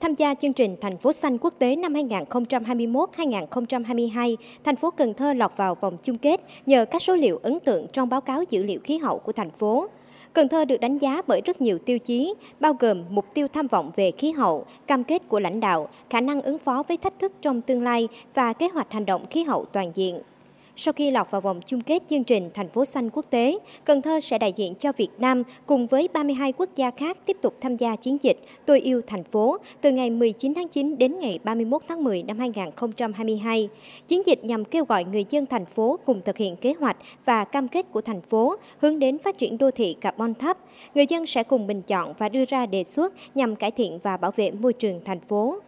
Tham gia chương trình Thành phố xanh quốc tế năm 2021-2022, thành phố Cần Thơ lọt vào vòng chung kết nhờ các số liệu ấn tượng trong báo cáo dữ liệu khí hậu của thành phố. Cần Thơ được đánh giá bởi rất nhiều tiêu chí, bao gồm mục tiêu tham vọng về khí hậu, cam kết của lãnh đạo, khả năng ứng phó với thách thức trong tương lai và kế hoạch hành động khí hậu toàn diện. Sau khi lọt vào vòng chung kết chương trình Thành phố xanh quốc tế, Cần Thơ sẽ đại diện cho Việt Nam cùng với 32 quốc gia khác tiếp tục tham gia chiến dịch Tôi yêu thành phố từ ngày 19 tháng 9 đến ngày 31 tháng 10 năm 2022. Chiến dịch nhằm kêu gọi người dân thành phố cùng thực hiện kế hoạch và cam kết của thành phố hướng đến phát triển đô thị carbon thấp. Người dân sẽ cùng bình chọn và đưa ra đề xuất nhằm cải thiện và bảo vệ môi trường thành phố.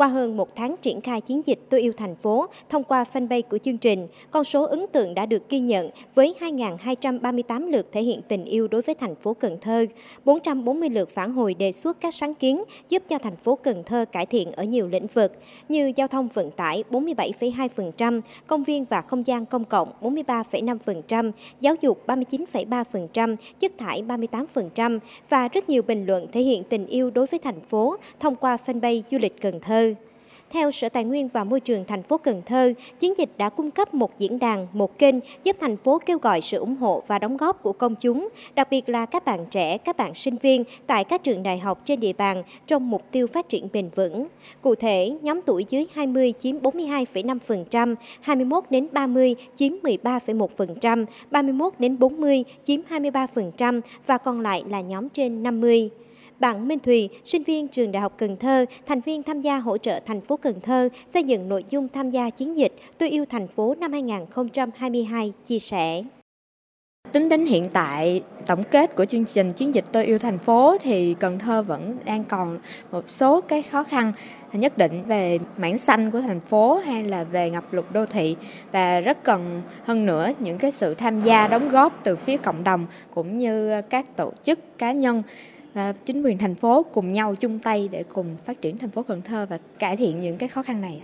Qua hơn một tháng triển khai chiến dịch Tôi yêu thành phố thông qua fanpage của chương trình, con số ấn tượng đã được ghi nhận với 2.238 lượt thể hiện tình yêu đối với thành phố Cần Thơ, 440 lượt phản hồi đề xuất các sáng kiến giúp cho thành phố Cần Thơ cải thiện ở nhiều lĩnh vực như giao thông vận tải 47,2%, công viên và không gian công cộng 43,5%, giáo dục 39,3%, chất thải 38% và rất nhiều bình luận thể hiện tình yêu đối với thành phố thông qua fanpage du lịch Cần Thơ. Theo Sở Tài nguyên và Môi trường thành phố Cần Thơ, chiến dịch đã cung cấp một diễn đàn, một kênh giúp thành phố kêu gọi sự ủng hộ và đóng góp của công chúng, đặc biệt là các bạn trẻ, các bạn sinh viên tại các trường đại học trên địa bàn trong mục tiêu phát triển bền vững. Cụ thể, nhóm tuổi dưới 20 chiếm 42,5%, 21 đến 30 chiếm 13,1%, 31 đến 40 chiếm 23% và còn lại là nhóm trên 50. Bạn Minh Thùy, sinh viên trường Đại học Cần Thơ, thành viên tham gia hỗ trợ thành phố Cần Thơ xây dựng nội dung tham gia chiến dịch Tôi yêu thành phố năm 2022 chia sẻ. Tính đến hiện tại, tổng kết của chương trình chiến dịch Tôi yêu thành phố thì Cần Thơ vẫn đang còn một số cái khó khăn nhất định về mảng xanh của thành phố hay là về ngập lụt đô thị và rất cần hơn nữa những cái sự tham gia đóng góp từ phía cộng đồng cũng như các tổ chức cá nhân và chính quyền thành phố cùng nhau chung tay để cùng phát triển thành phố Cần Thơ và cải thiện những cái khó khăn này.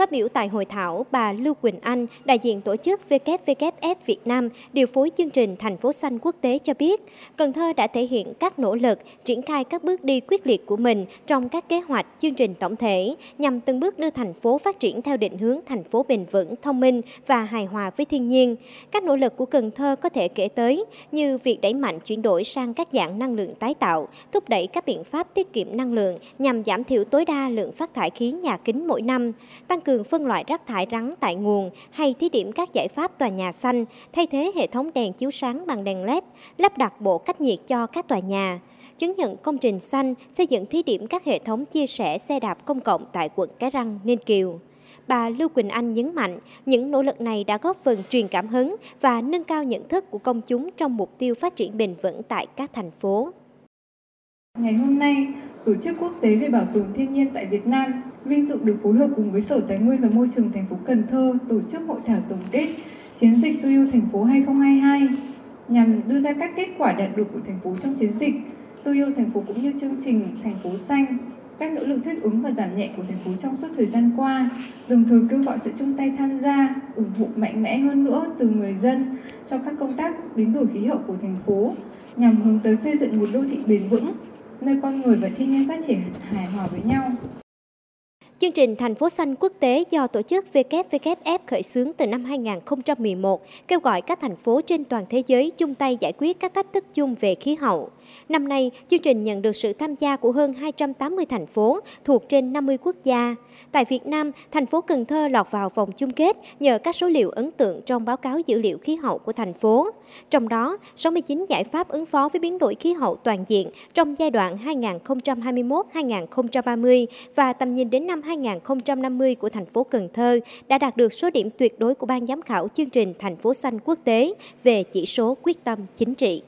Phát biểu tại hội thảo, bà Lưu Quỳnh Anh, đại diện tổ chức WWF Việt Nam, điều phối chương trình Thành phố xanh quốc tế cho biết, Cần Thơ đã thể hiện các nỗ lực triển khai các bước đi quyết liệt của mình trong các kế hoạch, chương trình tổng thể nhằm từng bước đưa thành phố phát triển theo định hướng thành phố bền vững, thông minh và hài hòa với thiên nhiên. Các nỗ lực của Cần Thơ có thể kể tới như việc đẩy mạnh chuyển đổi sang các dạng năng lượng tái tạo, thúc đẩy các biện pháp tiết kiệm năng lượng nhằm giảm thiểu tối đa lượng phát thải khí nhà kính mỗi năm, tăng cường phân loại rác thải rắn tại nguồn hay thí điểm các giải pháp tòa nhà xanh, thay thế hệ thống đèn chiếu sáng bằng đèn LED, lắp đặt bộ cách nhiệt cho các tòa nhà chứng nhận công trình xanh, xây dựng thí điểm các hệ thống chia sẻ xe đạp công cộng tại quận Cái Răng, Ninh Kiều. Bà Lưu Quỳnh Anh nhấn mạnh, những nỗ lực này đã góp phần truyền cảm hứng và nâng cao nhận thức của công chúng trong mục tiêu phát triển bền vững tại các thành phố. Ngày hôm nay, Tổ chức Quốc tế về Bảo tồn Thiên nhiên tại Việt Nam vinh dự được phối hợp cùng với Sở Tài nguyên và Môi trường thành phố Cần Thơ tổ chức hội thảo tổng kết chiến dịch tôi yêu thành phố 2022 nhằm đưa ra các kết quả đạt được của thành phố trong chiến dịch tôi yêu thành phố cũng như chương trình thành phố xanh các nỗ lực thích ứng và giảm nhẹ của thành phố trong suốt thời gian qua, đồng thời kêu gọi sự chung tay tham gia, ủng hộ mạnh mẽ hơn nữa từ người dân cho các công tác biến đổi khí hậu của thành phố nhằm hướng tới xây dựng một đô thị bền vững, nơi con người và thiên nhiên phát triển hài hòa với nhau. Chương trình Thành phố xanh quốc tế do tổ chức WWF khởi xướng từ năm 2011, kêu gọi các thành phố trên toàn thế giới chung tay giải quyết các thách thức chung về khí hậu. Năm nay, chương trình nhận được sự tham gia của hơn 280 thành phố thuộc trên 50 quốc gia. Tại Việt Nam, thành phố Cần Thơ lọt vào vòng chung kết nhờ các số liệu ấn tượng trong báo cáo dữ liệu khí hậu của thành phố. Trong đó, 69 giải pháp ứng phó với biến đổi khí hậu toàn diện trong giai đoạn 2021-2030 và tầm nhìn đến năm 2050 của thành phố Cần Thơ đã đạt được số điểm tuyệt đối của ban giám khảo chương trình Thành phố xanh quốc tế về chỉ số quyết tâm chính trị.